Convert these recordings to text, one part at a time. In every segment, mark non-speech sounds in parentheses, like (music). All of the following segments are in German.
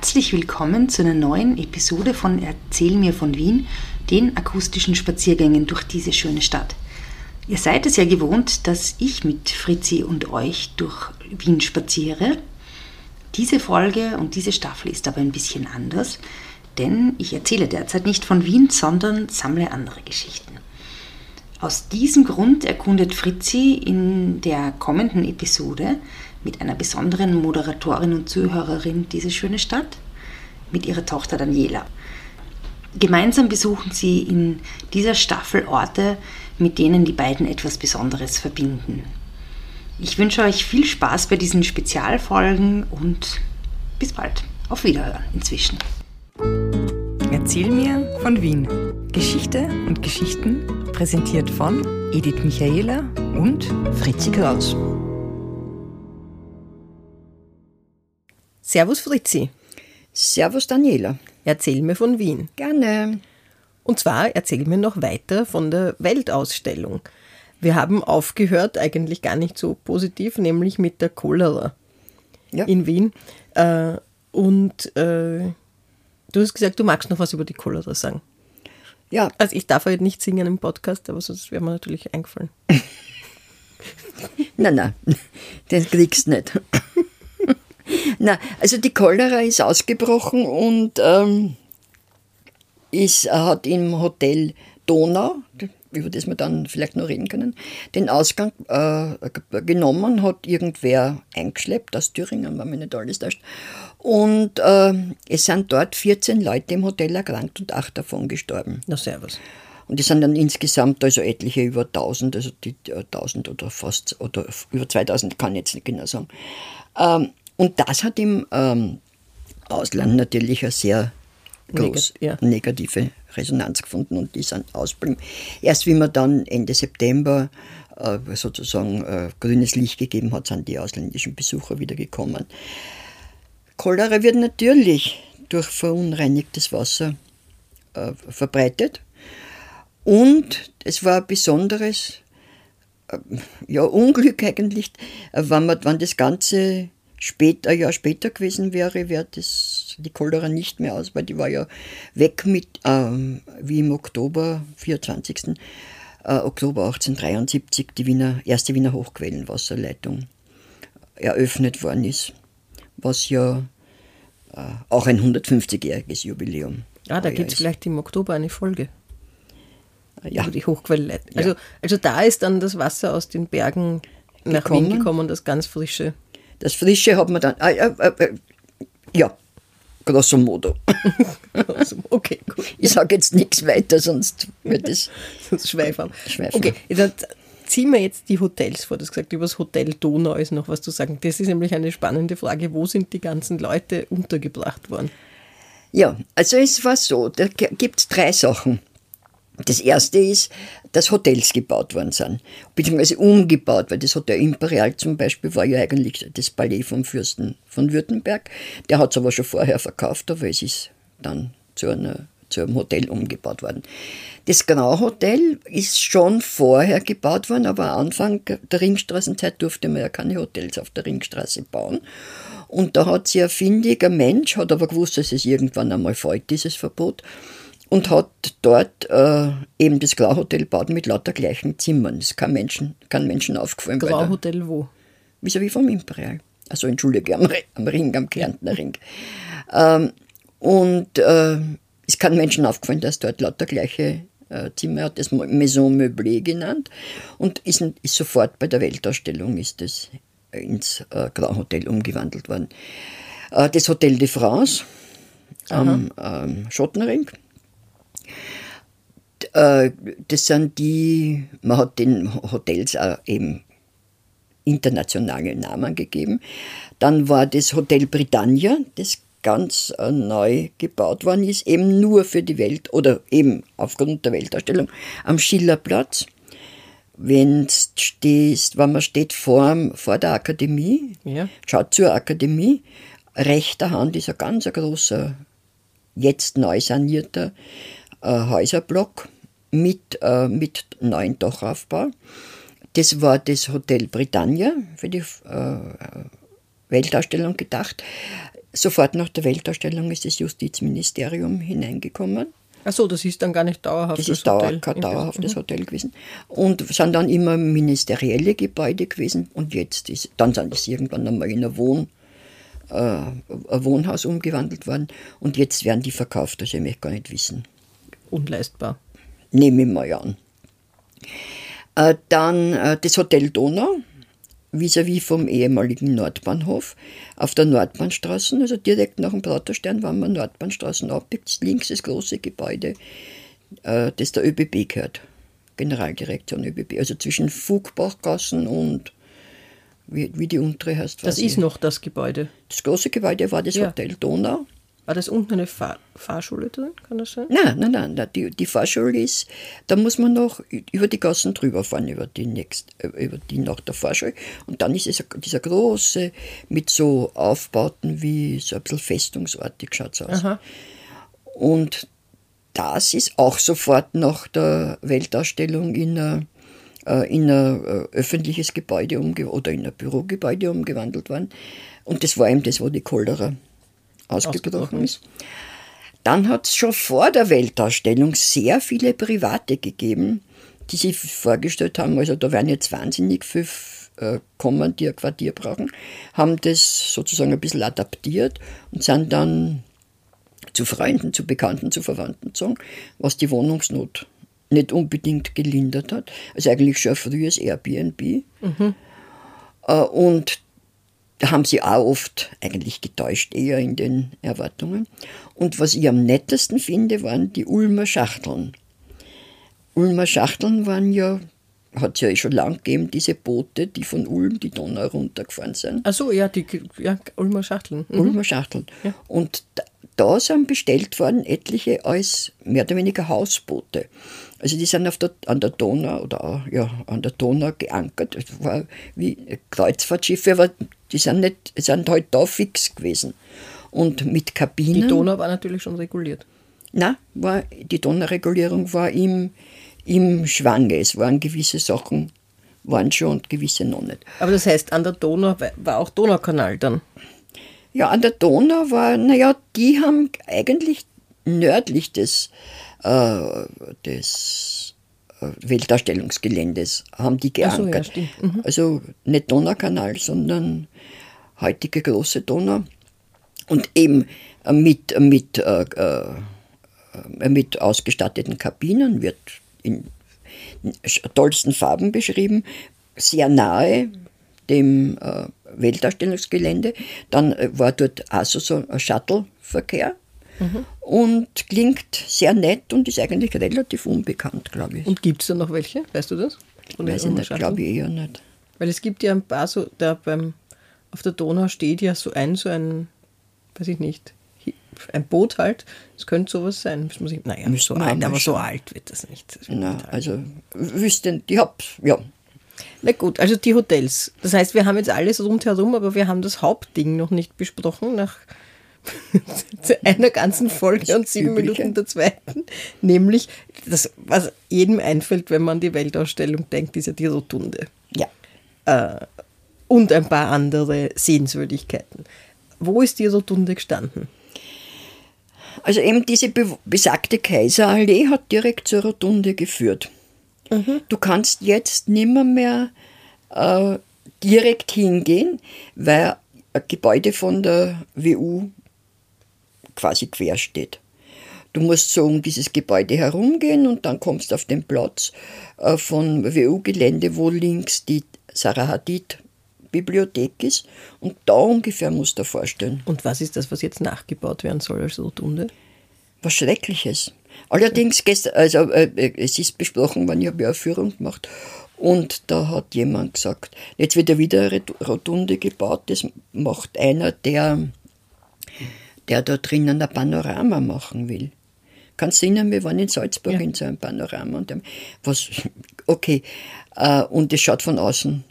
Herzlich willkommen zu einer neuen Episode von Erzähl mir von Wien, den akustischen Spaziergängen durch diese schöne Stadt. Ihr seid es ja gewohnt, dass ich mit Fritzi und euch durch Wien spaziere. Diese Folge und diese Staffel ist aber ein bisschen anders, denn ich erzähle derzeit nicht von Wien, sondern sammle andere Geschichten. Aus diesem Grund erkundet Fritzi in der kommenden Episode mit einer besonderen Moderatorin und Zuhörerin diese schöne Stadt, mit ihrer Tochter Daniela. Gemeinsam besuchen sie in dieser Staffel Orte, mit denen die beiden etwas Besonderes verbinden. Ich wünsche euch viel Spaß bei diesen Spezialfolgen und bis bald. Auf Wiederhören inzwischen. Erzähl mir von Wien. Geschichte und Geschichten präsentiert von Edith Michaela und Fritzi Kraus. Servus Fritzi. Servus Daniela. Erzähl mir von Wien. Gerne. Und zwar erzähl mir noch weiter von der Weltausstellung. Wir haben aufgehört, eigentlich gar nicht so positiv, nämlich mit der Cholera ja. in Wien. Äh, und äh, du hast gesagt, du magst noch was über die Cholera sagen. Ja. Also ich darf halt nicht singen im Podcast, aber sonst wäre mir natürlich eingefallen. (laughs) nein, nein, den kriegst du nicht. (laughs) Na, also die Cholera ist ausgebrochen und ähm, ist, hat im Hotel Donau, über das wir dann vielleicht noch reden können, den Ausgang äh, genommen, hat irgendwer eingeschleppt aus Thüringen, wenn mich nicht alles täuscht. Und äh, es sind dort 14 Leute im Hotel erkrankt und acht davon gestorben. Na, servus. Und die sind dann insgesamt also etliche über 1000, also die 1000 oder fast, oder über 2000, kann ich jetzt nicht genau sagen. Ähm, und das hat im ähm, Ausland natürlich eine sehr groß Negat ja. negative Resonanz gefunden und die sind ausblieben. Erst wie man dann Ende September äh, sozusagen äh, grünes Licht gegeben hat, sind die ausländischen Besucher wieder gekommen. Cholera wird natürlich durch verunreinigtes Wasser äh, verbreitet und es war ein besonderes äh, ja, Unglück eigentlich, äh, wenn, man, wenn das Ganze später, ein Jahr später gewesen wäre, wäre das die Cholera nicht mehr aus, weil die war ja weg mit, ähm, wie im Oktober, 24. Äh, Oktober 1873 die Wiener, erste Wiener Hochquellenwasserleitung eröffnet worden ist, was ja äh, auch ein 150-jähriges Jubiläum Ah, da gibt es vielleicht im Oktober eine Folge. Ja. Über die Hochquellenleitung. Also, ja. also da ist dann das Wasser aus den Bergen nach gekommen. Wien gekommen, das ganz frische. Das Frische hat man dann, äh, äh, äh, ja, grosso modo. okay, gut. (laughs) Ich sage jetzt nichts weiter, sonst wird es sonst schweifen. Okay, dann ziehen wir jetzt die Hotels vor. Du hast gesagt, über das Hotel Donau ist noch was zu sagen. Das ist nämlich eine spannende Frage. Wo sind die ganzen Leute untergebracht worden? Ja, also es war so, da gibt es drei Sachen. Das erste ist, dass Hotels gebaut worden sind, beziehungsweise umgebaut, weil das Hotel Imperial zum Beispiel war ja eigentlich das Palais vom Fürsten von Württemberg. Der hat es aber schon vorher verkauft, aber es ist dann zu, einer, zu einem Hotel umgebaut worden. Das Grau Hotel ist schon vorher gebaut worden, aber Anfang der Ringstraßenzeit durfte man ja keine Hotels auf der Ringstraße bauen. Und da hat sich ein findiger Mensch, hat aber gewusst, dass es irgendwann einmal fällt, dieses Verbot, und hat dort äh, eben das Grauhotel gebaut mit lauter gleichen Zimmern. Das ist kein Menschen, kein Menschen aufgefallen. Grauhotel wo? Wie vom Imperial. Also entschuldige, am, am Ring, am Kärntner Ring. Ähm, und äh, ist kein Menschen aufgefallen, dass dort lauter gleiche äh, Zimmer hat, das Maison Meublé genannt. Und ist, ist sofort bei der Weltausstellung ist das ins äh, Grauhotel umgewandelt worden. Äh, das Hotel de France am ähm, Schottenring das sind die, man hat den Hotels auch eben internationale Namen gegeben. Dann war das Hotel Britannia, das ganz äh, neu gebaut worden ist, eben nur für die Welt oder eben aufgrund der Weltausstellung am Schillerplatz. Wenn stehst, wenn man steht vor, vor der Akademie, ja. schaut zur Akademie, rechter Hand ist ein ganz großer, jetzt neu sanierter äh, Häuserblock mit, äh, mit neuen Dachaufbau. Das war das Hotel Britannia für die äh, Weltausstellung gedacht. sofort nach der Weltausstellung ist das Justizministerium hineingekommen. Ach so, das ist dann gar nicht dauerhaft. Das ist dauer, Hotel. kein dauerhaftes mhm. Hotel gewesen. Und sind dann immer ministerielle Gebäude gewesen. Und jetzt ist, dann sind es irgendwann einmal in ein, Wohn, äh, ein Wohnhaus umgewandelt worden. Und jetzt werden die verkauft. Also ich möchte gar nicht wissen. Unleistbar. Nehme ich mal an. Äh, dann äh, das Hotel Donau vis-à-vis -vis vom ehemaligen Nordbahnhof auf der Nordbahnstraße, also direkt nach dem Praterstern, wenn man Nordbahnstraßen abbiegt, links das große Gebäude, äh, das der ÖBB gehört. Generaldirektion ÖBB, also zwischen Fugbachgassen und wie, wie die untere heißt. Das ist ich. noch das Gebäude. Das große Gebäude war das ja. Hotel Donau. War das unten eine Fahr Fahrschule drin? Kann das sein? Nein, nein, nein. Die, die Fahrschule ist, da muss man noch über die Gassen drüber fahren, über die, nächst, äh, über die nach der Fahrschule. Und dann ist es dieser große, mit so Aufbauten wie so ein bisschen festungsartig schaut es aus. Aha. Und das ist auch sofort nach der Weltausstellung in ein, äh, in ein äh, öffentliches Gebäude oder in ein Bürogebäude umgewandelt worden. Und das war eben das, wo die Cholera ausgebrochen ist. Dann hat es schon vor der Weltausstellung sehr viele Private gegeben, die sich vorgestellt haben, also da werden jetzt wahnsinnig viele äh, kommen, die ein Quartier brauchen, haben das sozusagen ein bisschen adaptiert und sind dann zu Freunden, zu Bekannten, zu Verwandten gezogen, was die Wohnungsnot nicht unbedingt gelindert hat. Also eigentlich schon ein frühes Airbnb. Mhm. Äh, und da haben sie auch oft eigentlich getäuscht, eher in den Erwartungen. Und was ich am nettesten finde, waren die Ulmer Schachteln. Ulmer Schachteln waren ja, hat es ja schon lang gegeben, diese Boote, die von Ulm die Donau runtergefahren sind. Ach so, ja, die ja, Ulmer Schachteln. Mhm. Ulmer Schachteln. Ja. Und da, da sind bestellt worden etliche als mehr oder weniger Hausboote. Also die sind auf der, an der Donau oder ja, an der Donau geankert. Das war wie Kreuzfahrtschiffe, aber die sind, nicht, sind halt da fix gewesen. Und mit Kabinen. Die Donau war natürlich schon reguliert. Nein, war, die Donauregulierung war im, im Schwange. Es waren gewisse Sachen, waren schon und gewisse noch nicht. Aber das heißt, an der Donau war auch Donaukanal dann? Ja, an der Donau war, naja, die haben eigentlich nördlich des, äh, des Weltausstellungsgeländes haben die geankert. So, ja, mhm. Also nicht Donaukanal, sondern heutige große Donau. Und eben mit, mit, äh, äh, mit ausgestatteten Kabinen wird in tollsten Farben beschrieben, sehr nahe dem äh, Weltausstellungsgelände. Dann äh, war dort also so ein Shuttle-Verkehr mhm. und klingt sehr nett und ist eigentlich relativ unbekannt, glaube ich. Und gibt es da noch welche? Weißt du das? Oder Weiß ich nicht, glaube ich eher nicht. Weil es gibt ja ein paar so, da beim, auf der Donau steht ja so ein, so ein, weiß ich nicht, ein Boot halt. Es könnte sowas sein. Das muss ich, naja, so alt, aber so alt wird das nicht. Das wird Na, nicht also wüsste, ich habe, ja. Na gut, also die Hotels. Das heißt, wir haben jetzt alles rundherum, aber wir haben das Hauptding noch nicht besprochen nach (laughs) einer ganzen Folge und sieben. Minuten der zweiten. Nämlich, das, was jedem einfällt, wenn man an die Weltausstellung denkt, ist ja die Rotunde. Ja. Äh, und ein paar andere Sehenswürdigkeiten. Wo ist die Rotunde gestanden? Also eben diese besagte Kaiserallee hat direkt zur Rotunde geführt. Mhm. Du kannst jetzt nimmer mehr äh, direkt hingehen, weil ein Gebäude von der WU quasi quer steht. Du musst so um dieses Gebäude herumgehen und dann kommst du auf den Platz äh, von WU-Gelände, wo links die Sarah Hadid Bibliothek ist und da ungefähr musst du dir vorstellen. Und was ist das, was jetzt nachgebaut werden soll als Rotunde? Was Schreckliches. Allerdings, gestern, also, äh, es ist besprochen worden, ich habe ja eine Führung gemacht und da hat jemand gesagt, jetzt wird ja wieder eine Rotunde gebaut, das macht einer, der der da drinnen ein Panorama machen will. Kannst du erinnern, wir waren in Salzburg ja. in so einem Panorama und was, (laughs) okay, äh, und es schaut von außen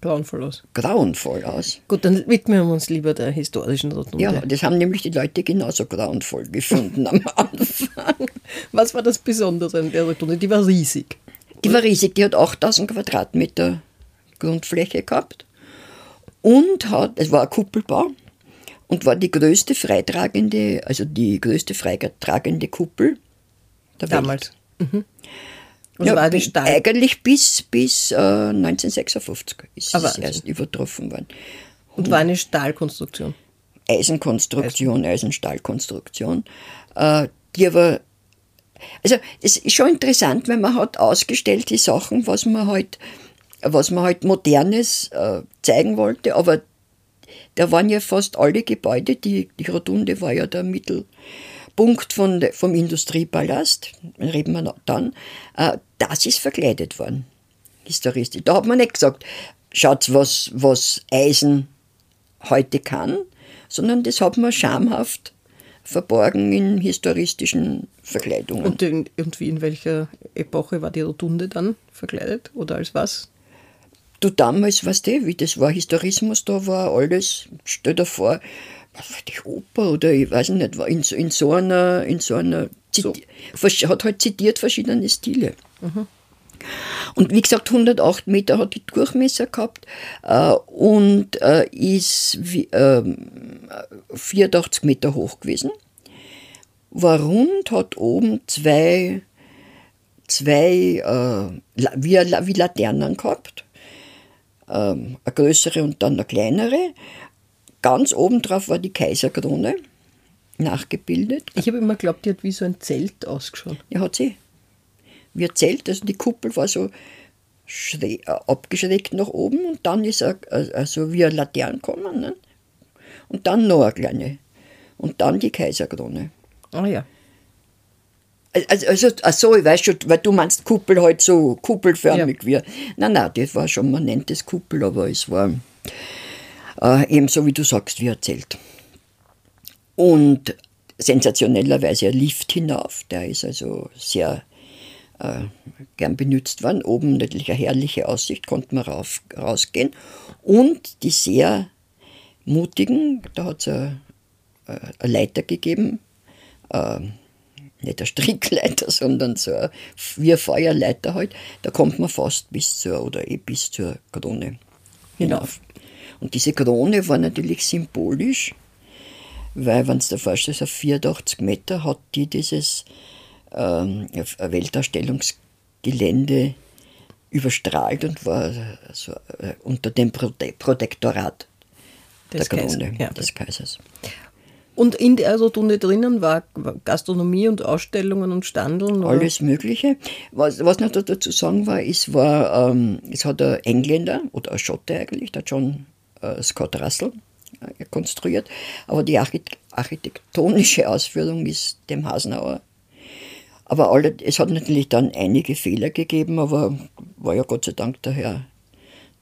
grauenvoll aus. Grauenvoll aus. Gut, dann widmen wir uns lieber der historischen Rotunde. Ja, das haben nämlich die Leute genauso grauenvoll (laughs) gefunden am Anfang. Was war das Besondere an der Rotunde? Die war riesig. Die war riesig, die hat 8000 Quadratmeter Grundfläche gehabt und hat, es war ein Kuppelbau, und war die größte freitragende, also die größte freitragende Kuppel der Damals. Welt. Mhm. Und ja, war die Stahl eigentlich bis, bis äh, 1956 ist Aber es erst übertroffen worden. Und war eine Stahlkonstruktion? Eisenkonstruktion, Eisenstahlkonstruktion, äh, die aber also es ist schon interessant, wenn man hat ausgestellt die Sachen, was man halt, was man halt modernes äh, zeigen wollte, aber da waren ja fast alle Gebäude, die, die Rotunde war ja der Mittelpunkt von, vom Industriepalast, reden wir dann, äh, das ist verkleidet worden, historistisch. Da hat man nicht gesagt, schaut, was, was Eisen heute kann, sondern das hat man schamhaft verborgen in historistischen Verkleidungen. Und, in, in welcher Epoche war die Rotunde dann verkleidet oder als was? Du damals, weißt du, wie das war, Historismus, da war alles, stell dir vor, was war die Oper oder ich weiß nicht, war in, in so einer, in so einer, so. hat halt zitiert verschiedene Stile. Mhm. Und wie gesagt, 108 Meter hat die Durchmesser gehabt äh, und äh, ist wie, äh, 84 Meter hoch gewesen. War rund, hat oben zwei, zwei äh, wie, wie Laternen gehabt ähm, eine größere und dann eine kleinere. Ganz oben drauf war die Kaiserkrone, nachgebildet. Ich habe immer geglaubt, die hat wie so ein Zelt ausgeschaut. Ja, hat sie. Wie ein Zelt, also die Kuppel war so äh, abgeschrägt nach oben und dann ist er also wie eine Laterne gekommen. Ne? Und dann noch eine kleine. Und dann die Kaiserkrone. Ah ja. Also, also, also ich weiß schon, weil du meinst Kuppel halt so kuppelförmig ja. wie. Nein, nein, das war schon, man nennt es Kuppel, aber es war äh, eben so, wie du sagst, wie erzählt. Und sensationellerweise ein Lift hinauf, der ist also sehr äh, gern benutzt worden. Oben natürlich eine herrliche Aussicht, konnte man rauf, rausgehen. Und die sehr mutigen, da hat es eine, eine Leiter gegeben, äh, nicht eine Strickleiter, (laughs) sondern so eine, wie eine Feuerleiter halt, da kommt man fast bis zur, oder eh bis zur Krone hinauf. Und diese Krone war natürlich symbolisch, weil, wenn du dir vorstellst, auf 84 Meter hat die dieses ähm, Weltausstellungsgelände überstrahlt und war also, äh, unter dem Prote Protektorat des der Krone Kaiser, ja. des Kaisers. Und in der Rotunde drinnen war Gastronomie und Ausstellungen und Standeln? Oder? Alles Mögliche. Was, was noch dazu sagen war, es war, ähm, es hat ein Engländer oder ein Schotte eigentlich, der John äh, Scott Russell, äh, konstruiert. Aber die architektonische Ausführung ist dem Hasenauer. Aber alle, es hat natürlich dann einige Fehler gegeben, aber war ja Gott sei Dank der Herr,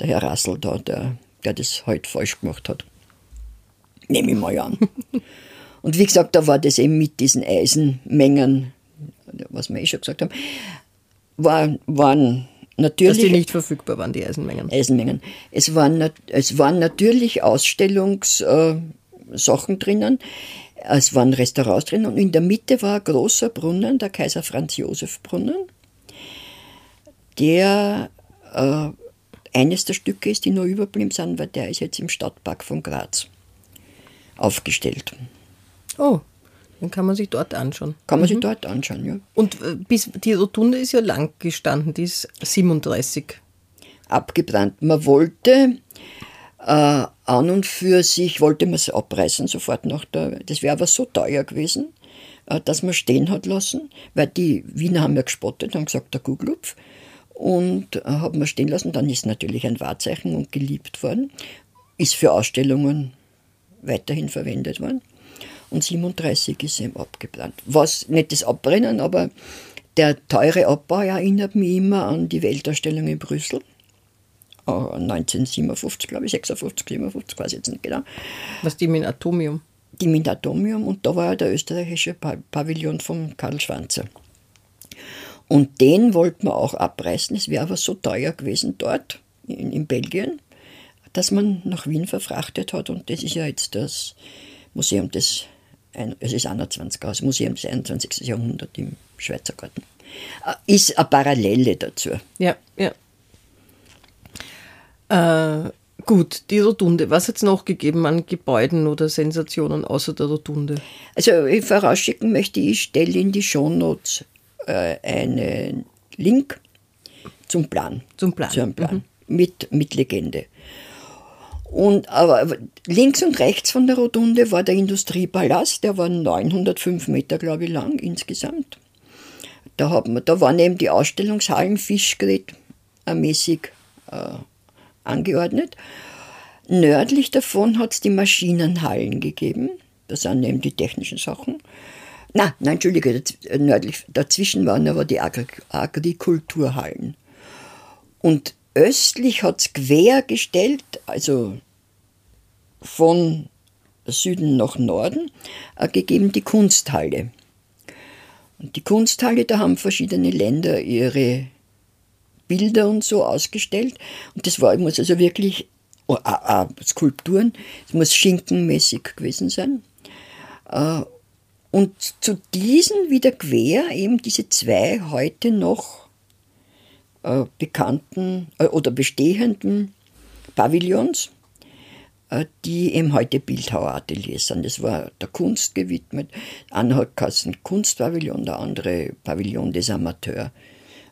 der Herr Russell da, der, der das heute falsch gemacht hat. Nehme ich mal an. (laughs) Und wie gesagt, da war das eben mit diesen Eisenmengen, was wir eh schon gesagt haben, war, waren natürlich. Dass die nicht verfügbar waren, die Eisenmengen. Eisenmengen. Es waren, es waren natürlich Ausstellungssachen äh, drinnen. Es waren Restaurants drinnen und in der Mitte war ein großer Brunnen, der Kaiser Franz Josef Brunnen, der äh, eines der Stücke ist, die noch überblieben sind, weil der ist jetzt im Stadtpark von Graz aufgestellt. Oh, dann kann man sich dort anschauen. Kann man mhm. sich dort anschauen, ja. Und äh, bis, die Rotunde ist ja lang gestanden, die ist 37. Abgebrannt. Man wollte äh, an und für sich, wollte man es abreißen sofort nach der, das wäre aber so teuer gewesen, äh, dass man stehen hat lassen, weil die Wiener haben ja gespottet, haben gesagt, der Kuglupf. Und äh, haben wir stehen lassen. Dann ist natürlich ein Wahrzeichen und geliebt worden. Ist für Ausstellungen weiterhin verwendet worden und 37 ist eben abgebrannt. Was nicht das Abbrennen, aber der teure Abbau erinnert mich immer an die Weltausstellung in Brüssel. 1957, glaube ich, 56, 57, weiß ich jetzt nicht genau. Was die mit Atomium? Die mit Atomium und da war ja der österreichische Pavillon von Karl Schwanzer. Und den wollten wir auch abreißen. Es wäre aber so teuer gewesen dort in, in Belgien, dass man nach Wien verfrachtet hat. Und das ist ja jetzt das Museum des ein, es ist 21 das Museum des 21. Jahrhunderts im Schweizer Garten. Äh, ist eine Parallele dazu. Ja, ja. Äh, Gut, die Rotunde. Was hat es noch gegeben an Gebäuden oder Sensationen außer der Rotunde? Also vorausschicken möchte ich, stelle in die Shownotes äh, einen Link zum Plan. Zum Plan. Zu einem Plan. Mhm. Mit, mit Legende. Und, aber links und rechts von der Rotunde war der Industriepalast, der war 905 Meter, glaube ich, lang insgesamt. Da, hat man, da waren eben die Ausstellungshallen Fischgrät mäßig äh, angeordnet. Nördlich davon hat es die Maschinenhallen gegeben. Das sind eben die technischen Sachen. Na, nein, Entschuldige, nördlich, dazwischen waren aber die Agrikulturhallen. Und östlich hat es quer gestellt, also von Süden nach Norden, äh, gegeben die Kunsthalle. Und die Kunsthalle, da haben verschiedene Länder ihre Bilder und so ausgestellt. Und das war, muss also wirklich oh, ah, ah, Skulpturen, es muss schinkenmäßig gewesen sein. Äh, und zu diesen wieder quer eben diese zwei heute noch äh, bekannten oder bestehenden Pavillons, die eben heute Bildhauerateliers sind. Das war der Kunst gewidmet. Einer hat Kassen Kunstpavillon, der andere Pavillon des Amateurs.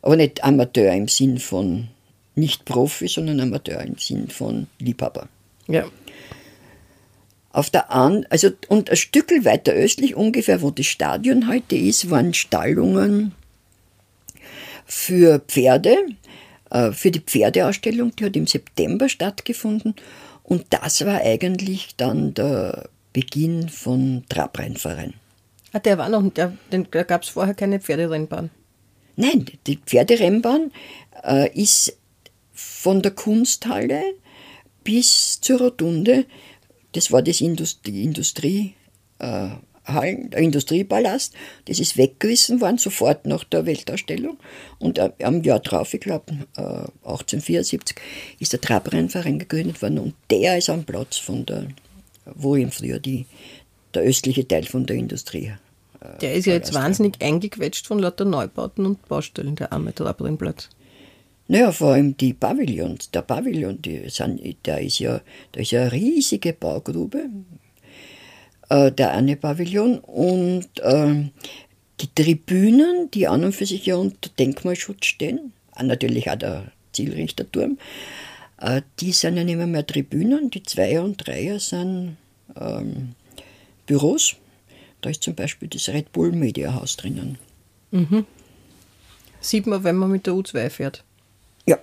Aber nicht Amateur im Sinn von nicht Profi, sondern Amateur im Sinn von Liebhaber. Ja. Auf der An also, und ein Stück weiter östlich, ungefähr wo das Stadion heute ist, waren Stallungen für Pferde, äh, für die Pferdeausstellung, die hat im September stattgefunden. Und das war eigentlich dann der Beginn von Trabrennverein. Ah, der war noch, der, da gab es vorher keine Pferderennbahn. Nein, die Pferderennbahn äh, ist von der Kunsthalle bis zur Rotunde, das war das Industrie, Industrie äh, Hallen, der Industriepalast, das ist weggerissen worden, sofort nach der Weltausstellung. Und äh, am Jahr drauf, ich glaube äh, 1874, ist der Trabrennverein gegründet worden und der ist am Platz von der, wo eben früher die, der östliche Teil von der Industrie der ist ja jetzt wahnsinnig eingequetscht von lauter Neubauten und Baustellen, der arme Trabrennplatz. Naja, vor allem die Pavillons. Der Pavillon, die sind, der ist ja, da ist ja eine riesige Baugrube, äh, der eine Pavillon. Und äh, die Tribünen, die an und für sich ja unter Denkmalschutz stehen, natürlich auch der Zielrichterturm, äh, die sind ja nicht mehr, mehr Tribünen. Die Zweier und Dreier sind ähm, Büros da ist zum Beispiel das Red Bull Media House drinnen. Mhm. Sieht man, wenn man mit der U2 fährt. Ja,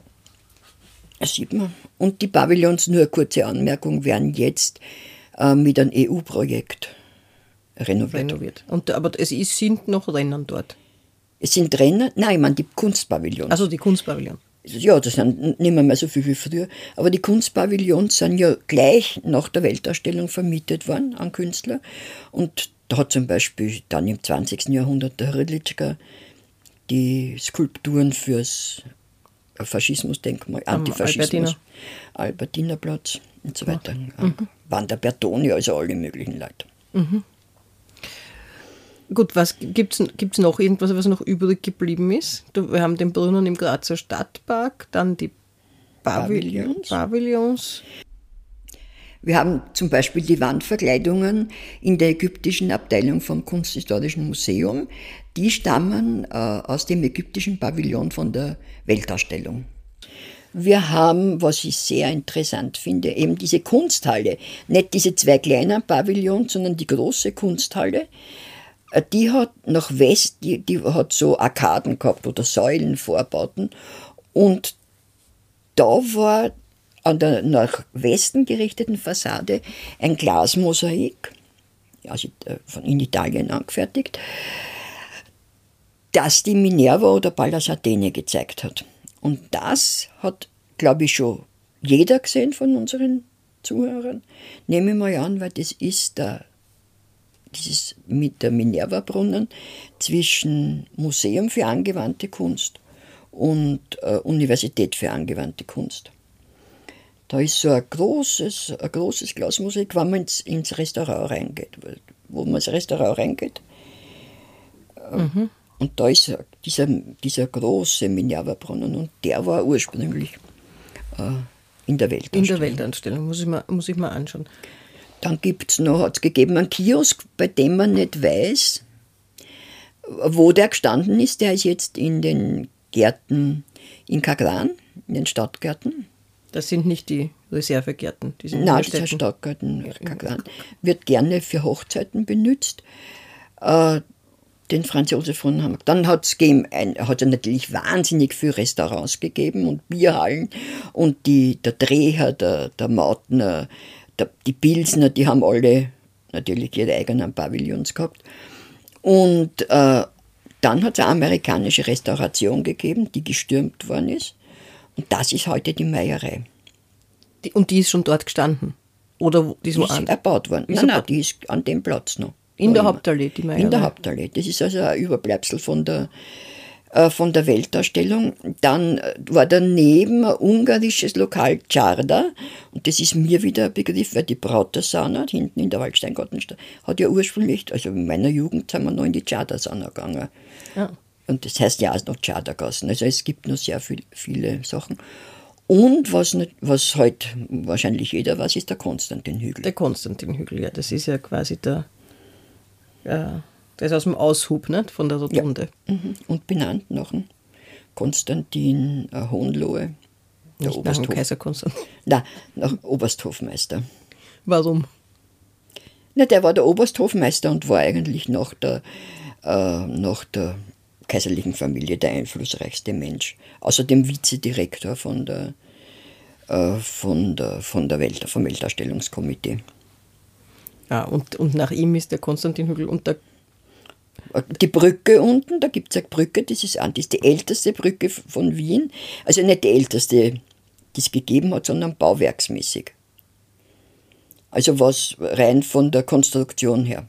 das sieht man. Und die Pavillons, nur eine kurze Anmerkung, werden jetzt äh, mit einem EU-Projekt renoviert. renoviert. Und, aber es ist, sind noch Rennen dort? Es sind Rennen, nein, ich meine die Kunstpavillons. Also die Kunstpavillons. Ja, das sind nicht mehr, mehr so viel wie früher. Aber die Kunstpavillons sind ja gleich nach der Weltausstellung vermietet worden an Künstler. Und da hat zum Beispiel dann im 20. Jahrhundert der Hrdlicka die Skulpturen fürs Faschismusdenkmal, Antifaschismus, Albertiner. Albertinerplatz und so weiter. Mhm. Waren der Bertoni, also alle möglichen Leute. Mhm. Gut, was gibt es noch irgendwas, was noch übrig geblieben ist? Wir haben den Brunnen im Grazer Stadtpark, dann die Pavillons. Pavillons. Wir haben zum Beispiel die Wandverkleidungen in der ägyptischen Abteilung vom Kunsthistorischen Museum. Die stammen äh, aus dem ägyptischen Pavillon von der Weltausstellung. Wir haben, was ich sehr interessant finde, eben diese Kunsthalle. Nicht diese zwei kleinen Pavillons, sondern die große Kunsthalle. Äh, die hat nach West, die, die hat so Arkaden gehabt oder Säulenvorbauten. Und da war an der nach Westen gerichteten Fassade ein Glasmosaik, also von in Italien angefertigt, das die Minerva oder Pallas Athene gezeigt hat. Und das hat, glaube ich, schon jeder gesehen von unseren Zuhörern. Nehme ich mal an, weil das ist der, dieses mit der Minerva-Brunnen zwischen Museum für angewandte Kunst und äh, Universität für angewandte Kunst. Da ist so ein großes, ein großes Glasmusik, wenn man ins, ins Restaurant reingeht, wo man ins Restaurant reingeht. Mhm. Und da ist dieser, dieser große Minerva-Brunnen und der war ursprünglich äh, In der Weltausstellung. In der Weltausstellung, muss ich mal, muss ich mal anschauen. Dann gibt es noch, hat es gegeben einen Kiosk, bei dem man nicht weiß, wo der gestanden ist. Der ist jetzt in den Gärten in Kagran, in den Stadtgärten. Das sind nicht die Reservegärten. Die sind Nein, dieser Stadtgarten Kagran wird gerne für Hochzeiten benutzt. Äh, den Franz Josef von Hamburg. Dann hat es hat natürlich wahnsinnig viele Restaurants gegeben und Bierhallen und die, der Dreher, der, der Mautner, der, die Pilsner, die haben alle natürlich ihre eigenen Pavillons gehabt. Und äh, dann hat es eine amerikanische Restauration gegeben, die gestürmt worden ist. Und das ist heute die Meierei. Die, und die ist schon dort gestanden? Oder die ist, die ist erbaut worden? Ist nein, nein, die ist an dem Platz noch. In der Hauptallee, die Meierei? In der Hauptallee. Das ist also ein Überbleibsel von der, äh, von der Weltausstellung. Dann äh, war daneben ein ungarisches Lokal Czarda. Und das ist mir wieder ein Begriff, weil die Brautersauna hinten in der Waldsteingartenstadt hat ja ursprünglich, also in meiner Jugend sind wir noch in die Czarda-Sauna gegangen. Ja. Und das heißt ja auch noch Czarda-Gassen. Also es gibt noch sehr viel, viele Sachen. Und was, nicht, was halt wahrscheinlich jeder weiß, ist der Konstantin-Hügel. Der Konstantin-Hügel, ja, das ist ja quasi der ja, der ist aus dem Aushub nicht? von der Rotunde. Ja. Mhm. Und benannt nach dem Konstantin äh, Hohenlohe. Der Nicht nach dem Kaiser Konstantin? Nein, nach Obersthofmeister. Warum? Na, der war der Obersthofmeister und war eigentlich nach der, äh, nach der kaiserlichen Familie der einflussreichste Mensch. Außerdem Vizedirektor von der, äh, von der, von der Welt, vom Weltausstellungskomitee. Ah, und, und nach ihm ist der Konstantinhügel und der die Brücke unten, da gibt es eine Brücke, das ist, das ist die älteste Brücke von Wien. Also nicht die älteste, die es gegeben hat, sondern bauwerksmäßig. Also was rein von der Konstruktion her.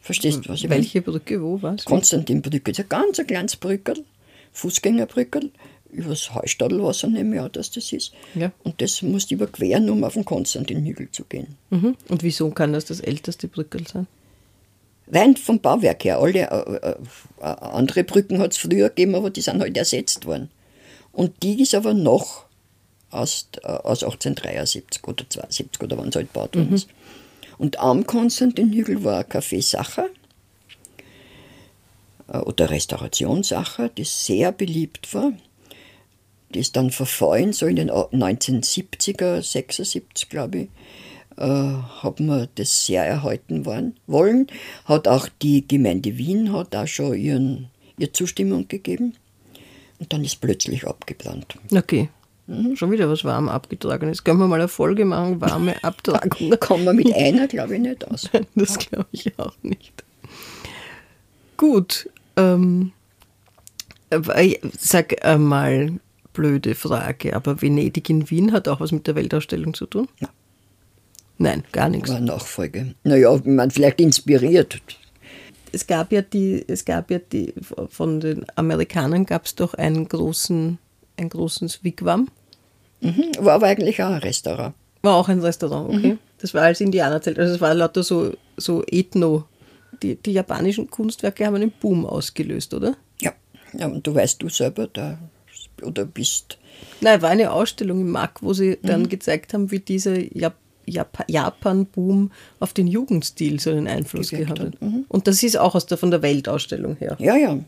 Verstehst du, was ich Welche meine? Brücke, wo was? Konstantinbrücke, das ist ein ganz kleines Brückel, Fußgängerbrückel, übers Heustadlwasser nehme ich an, dass das ist. Ja. Und das musst du überqueren, um auf den Konstantinhügel zu gehen. Mhm. Und wieso kann das das älteste Brückel sein? Rein vom Bauwerk her. Alle äh, äh, äh andere Brücken hat es früher gegeben, aber die sind halt ersetzt worden. Und die ist aber noch aus, äh, aus 1873 oder 72 oder wann es halt gebaut worden mhm. ist. Und am Konstantinhügel war Café Sacher äh, oder Restaurationssacher, das sehr beliebt war. Die ist dann verfallen, so in den 1970er, 76 glaube ich, äh, hat man das sehr erhalten wollen. Hat auch die Gemeinde Wien hat auch schon ihren, ihre Zustimmung gegeben. Und dann ist plötzlich abgebrannt. Okay. Mhm. Schon wieder was warm abgetragen ist. Können wir mal eine Folge machen, warme (laughs) Abtragung. Kommen wir mit einer, glaube ich, nicht aus. das glaube ich auch nicht. Gut. Ähm, äh, sag mal, blöde Frage, aber Venedig in Wien hat auch was mit der Weltausstellung zu tun? Nein. Nein, gar nichts. War Nachfolge. Naja, man vielleicht inspiriert. Es gab ja die, es gab ja die, von den Amerikanern gab es doch einen großen, ein großes Wigwam. Mhm, war aber eigentlich auch ein Restaurant. War auch ein Restaurant, okay. Mhm. Das war als Indianerzelt. Also es war lauter so, so Ethno. Die, die japanischen Kunstwerke haben einen Boom ausgelöst, oder? Ja. ja, und du weißt du selber, da oder bist. Nein, war eine Ausstellung im MAC, wo sie dann mhm. gezeigt haben, wie dieser Jap Jap Japan-Boom auf den Jugendstil so einen Einfluss gehabt hat. Mhm. Und das ist auch aus der, von der Weltausstellung her. Ja, ja.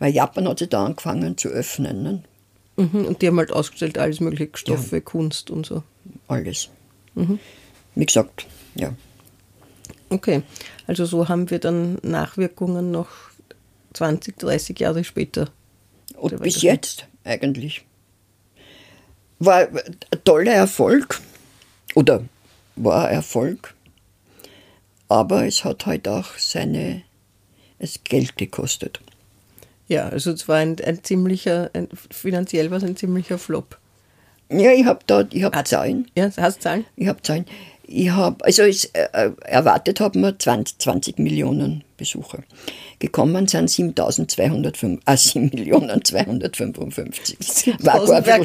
Weil Japan hat sich da angefangen zu öffnen. Ne? Mhm. Und die haben halt ausgestellt alles mögliche Stoffe, ja. Kunst und so. Alles. Mhm. Wie gesagt, ja. Okay, also so haben wir dann Nachwirkungen noch 20, 30 Jahre später. Und bis jetzt eigentlich. War ein toller Erfolg oder war Erfolg, aber es hat halt auch seine, es Geld gekostet. Ja, also es war ein, ein ziemlicher, ein, finanziell war es ein ziemlicher Flop. Ja, ich habe da, ich habe Zahlen. Ja, hast Zahlen? Ich habe Zahlen. Ich habe, also es, äh, erwartet haben wir 20, 20 Millionen Besucher. Gekommen sind 7.205, ah, 7.255. War gar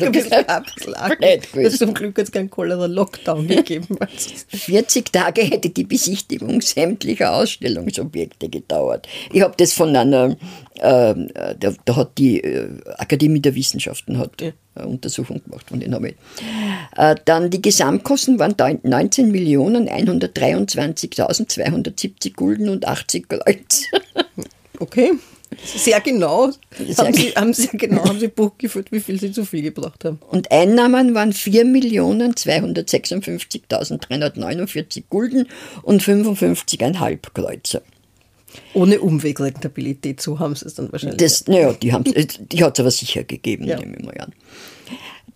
abgeschlagen. Es zum Glück jetzt kein Cholera-Lockdown gegeben. (laughs) 40 Tage hätte die Besichtigung sämtlicher Ausstellungsobjekte gedauert. Ich habe das von einer, äh, da, da, hat die äh, Akademie der Wissenschaften hat, ja. Eine Untersuchung gemacht von den Nobel. Äh, dann die Gesamtkosten waren 19.123.270 Gulden und 80 Kreuz. (laughs) Okay. Sehr genau. Sehr haben, Sie, (laughs) haben Sie genau haben Sie Buch geführt, wie viel Sie zu viel gebracht haben. Und Einnahmen waren 4.256.349 Gulden und 55,5 Kreuzer. Ohne Umwegrentabilität, so haben sie es dann wahrscheinlich. Das, naja, die, die hat es aber sicher gegeben, ja. nehme ich mal an.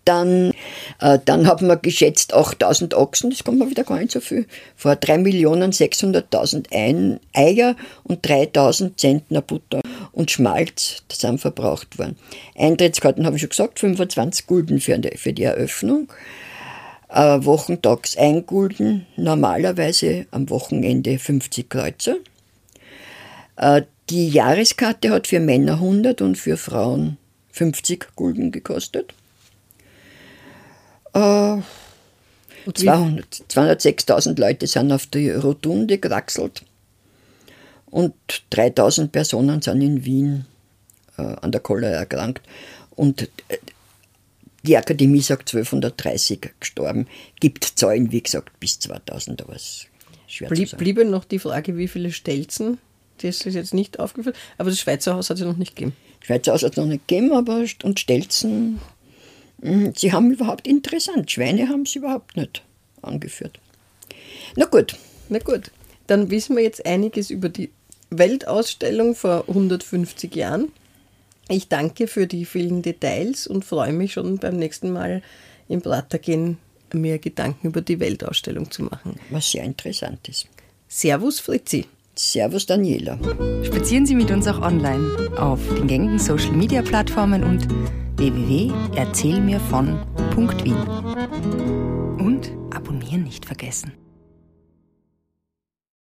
Dann, äh, dann haben wir geschätzt 8000 Ochsen, das kommt mir wieder gar nicht so viel vor, 3.600.000 Eier und 3000 Zentner Butter und Schmalz, das sind verbraucht worden. Eintrittskarten habe ich schon gesagt, 25 Gulden für, für die Eröffnung. Äh, wochentags 1 Gulden, normalerweise am Wochenende 50 Kreuzer. Äh, die Jahreskarte hat für Männer 100 und für Frauen 50 Gulden gekostet. 206.000 Leute sind auf die Rotunde gewachselt und 3.000 Personen sind in Wien äh, an der Cholera erkrankt. Und äh, die Akademie sagt 1230 gestorben. Gibt Zahlen, wie gesagt, bis 2000, aber es schwer Blieb, zu sagen. Bliebe noch die Frage, wie viele Stelzen? Das ist jetzt nicht aufgeführt, aber das Schweizer Haus hat es noch nicht gegeben. Schweizer Haus hat es noch nicht gegeben, aber und Stelzen Mhm, sie haben überhaupt interessant. Schweine haben sie überhaupt nicht angeführt. Na gut. Na gut. Dann wissen wir jetzt einiges über die Weltausstellung vor 150 Jahren. Ich danke für die vielen Details und freue mich schon beim nächsten Mal im Pratergehen mir Gedanken über die Weltausstellung zu machen. Was sehr interessant ist. Servus Fritzi. Servus Daniela. Spazieren Sie mit uns auch online auf den gängigen Social Media Plattformen und www.erzählmirvon.wien. Und abonnieren nicht vergessen.